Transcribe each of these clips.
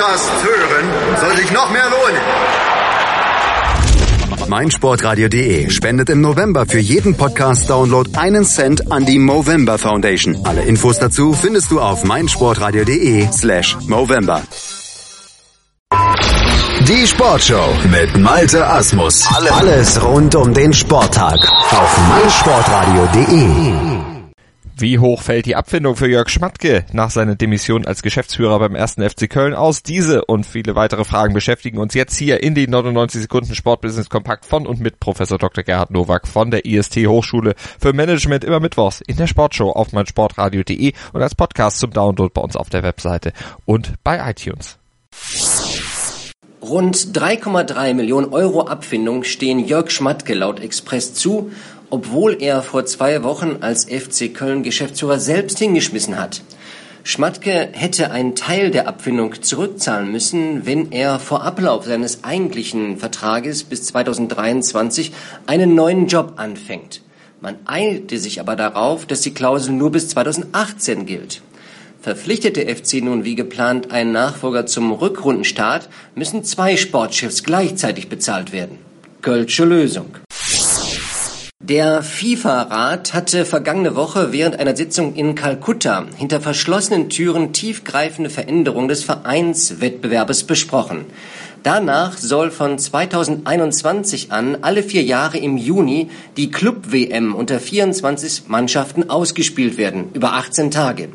Podcast hören, soll sich noch mehr lohnen. meinsportradio.de spendet im November für jeden Podcast-Download einen Cent an die Movember Foundation. Alle Infos dazu findest du auf meinsportradio.de slash Movember. Die Sportshow mit Malte Asmus. Alles rund um den Sporttag auf meinsportradio.de. Wie hoch fällt die Abfindung für Jörg Schmatke nach seiner Demission als Geschäftsführer beim ersten FC Köln aus? Diese und viele weitere Fragen beschäftigen uns jetzt hier in den 99 Sekunden Sportbusiness Kompakt von und mit Professor Dr. Gerhard Nowak von der IST Hochschule für Management immer mittwochs in der Sportshow auf meinsportradio.de und als Podcast zum Download bei uns auf der Webseite und bei iTunes. Rund 3,3 Millionen Euro Abfindung stehen Jörg Schmatke laut Express zu, obwohl er vor zwei Wochen als FC Köln Geschäftsführer selbst hingeschmissen hat. Schmatke hätte einen Teil der Abfindung zurückzahlen müssen, wenn er vor Ablauf seines eigentlichen Vertrages bis 2023 einen neuen Job anfängt. Man eilte sich aber darauf, dass die Klausel nur bis 2018 gilt. Verpflichtet der FC nun wie geplant einen Nachfolger zum Rückrundenstart, müssen zwei Sportchefs gleichzeitig bezahlt werden. Kölsche Lösung. Der FIFA-Rat hatte vergangene Woche während einer Sitzung in Kalkutta hinter verschlossenen Türen tiefgreifende Veränderungen des Vereinswettbewerbes besprochen. Danach soll von 2021 an alle vier Jahre im Juni die Club-WM unter 24 Mannschaften ausgespielt werden, über 18 Tage.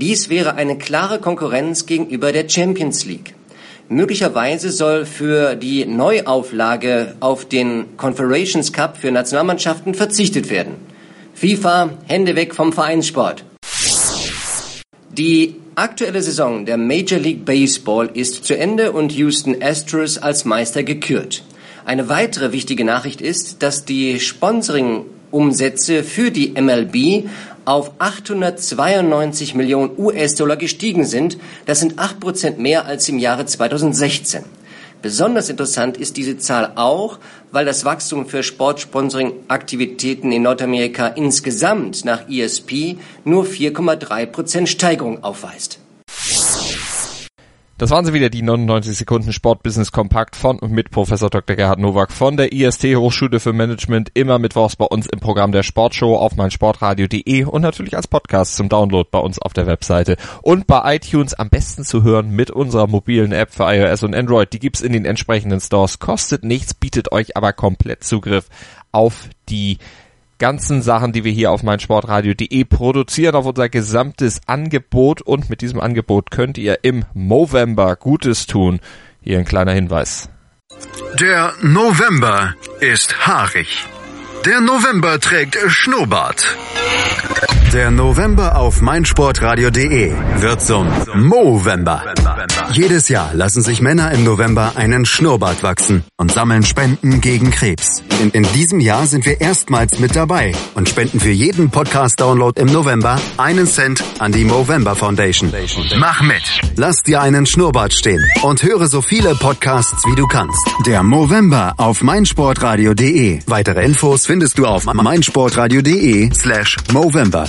Dies wäre eine klare Konkurrenz gegenüber der Champions League. Möglicherweise soll für die Neuauflage auf den Confederations Cup für Nationalmannschaften verzichtet werden. FIFA, Hände weg vom Vereinssport. Die aktuelle Saison der Major League Baseball ist zu Ende und Houston Astros als Meister gekürt. Eine weitere wichtige Nachricht ist, dass die Sponsoring-Umsätze für die MLB auf 892 Millionen US-Dollar gestiegen sind. Das sind 8% mehr als im Jahre 2016. Besonders interessant ist diese Zahl auch, weil das Wachstum für Sportsponsoring-Aktivitäten in Nordamerika insgesamt nach ESP nur 4,3% Steigerung aufweist. Das waren sie wieder, die 99 Sekunden Sportbusiness Kompakt von und mit Professor Dr. Gerhard Nowak von der IST Hochschule für Management, immer mittwochs bei uns im Programm der Sportshow auf meinsportradio.de und natürlich als Podcast zum Download bei uns auf der Webseite und bei iTunes am besten zu hören mit unserer mobilen App für iOS und Android. Die gibt's in den entsprechenden Stores, kostet nichts, bietet euch aber komplett Zugriff auf die ganzen Sachen, die wir hier auf meinsportradio.de produzieren, auf unser gesamtes Angebot und mit diesem Angebot könnt ihr im Movember Gutes tun. Hier ein kleiner Hinweis. Der November ist haarig. Der November trägt Schnurrbart. Der November auf meinsportradio.de wird zum Movember. Jedes Jahr lassen sich Männer im November einen Schnurrbart wachsen und sammeln Spenden gegen Krebs. In, in diesem Jahr sind wir erstmals mit dabei und spenden für jeden Podcast-Download im November einen Cent an die Movember Foundation. Mach mit. Lass dir einen Schnurrbart stehen und höre so viele Podcasts wie du kannst. Der Movember auf meinsportradio.de. Weitere Infos findest du auf meinsportradio.de slash Movember.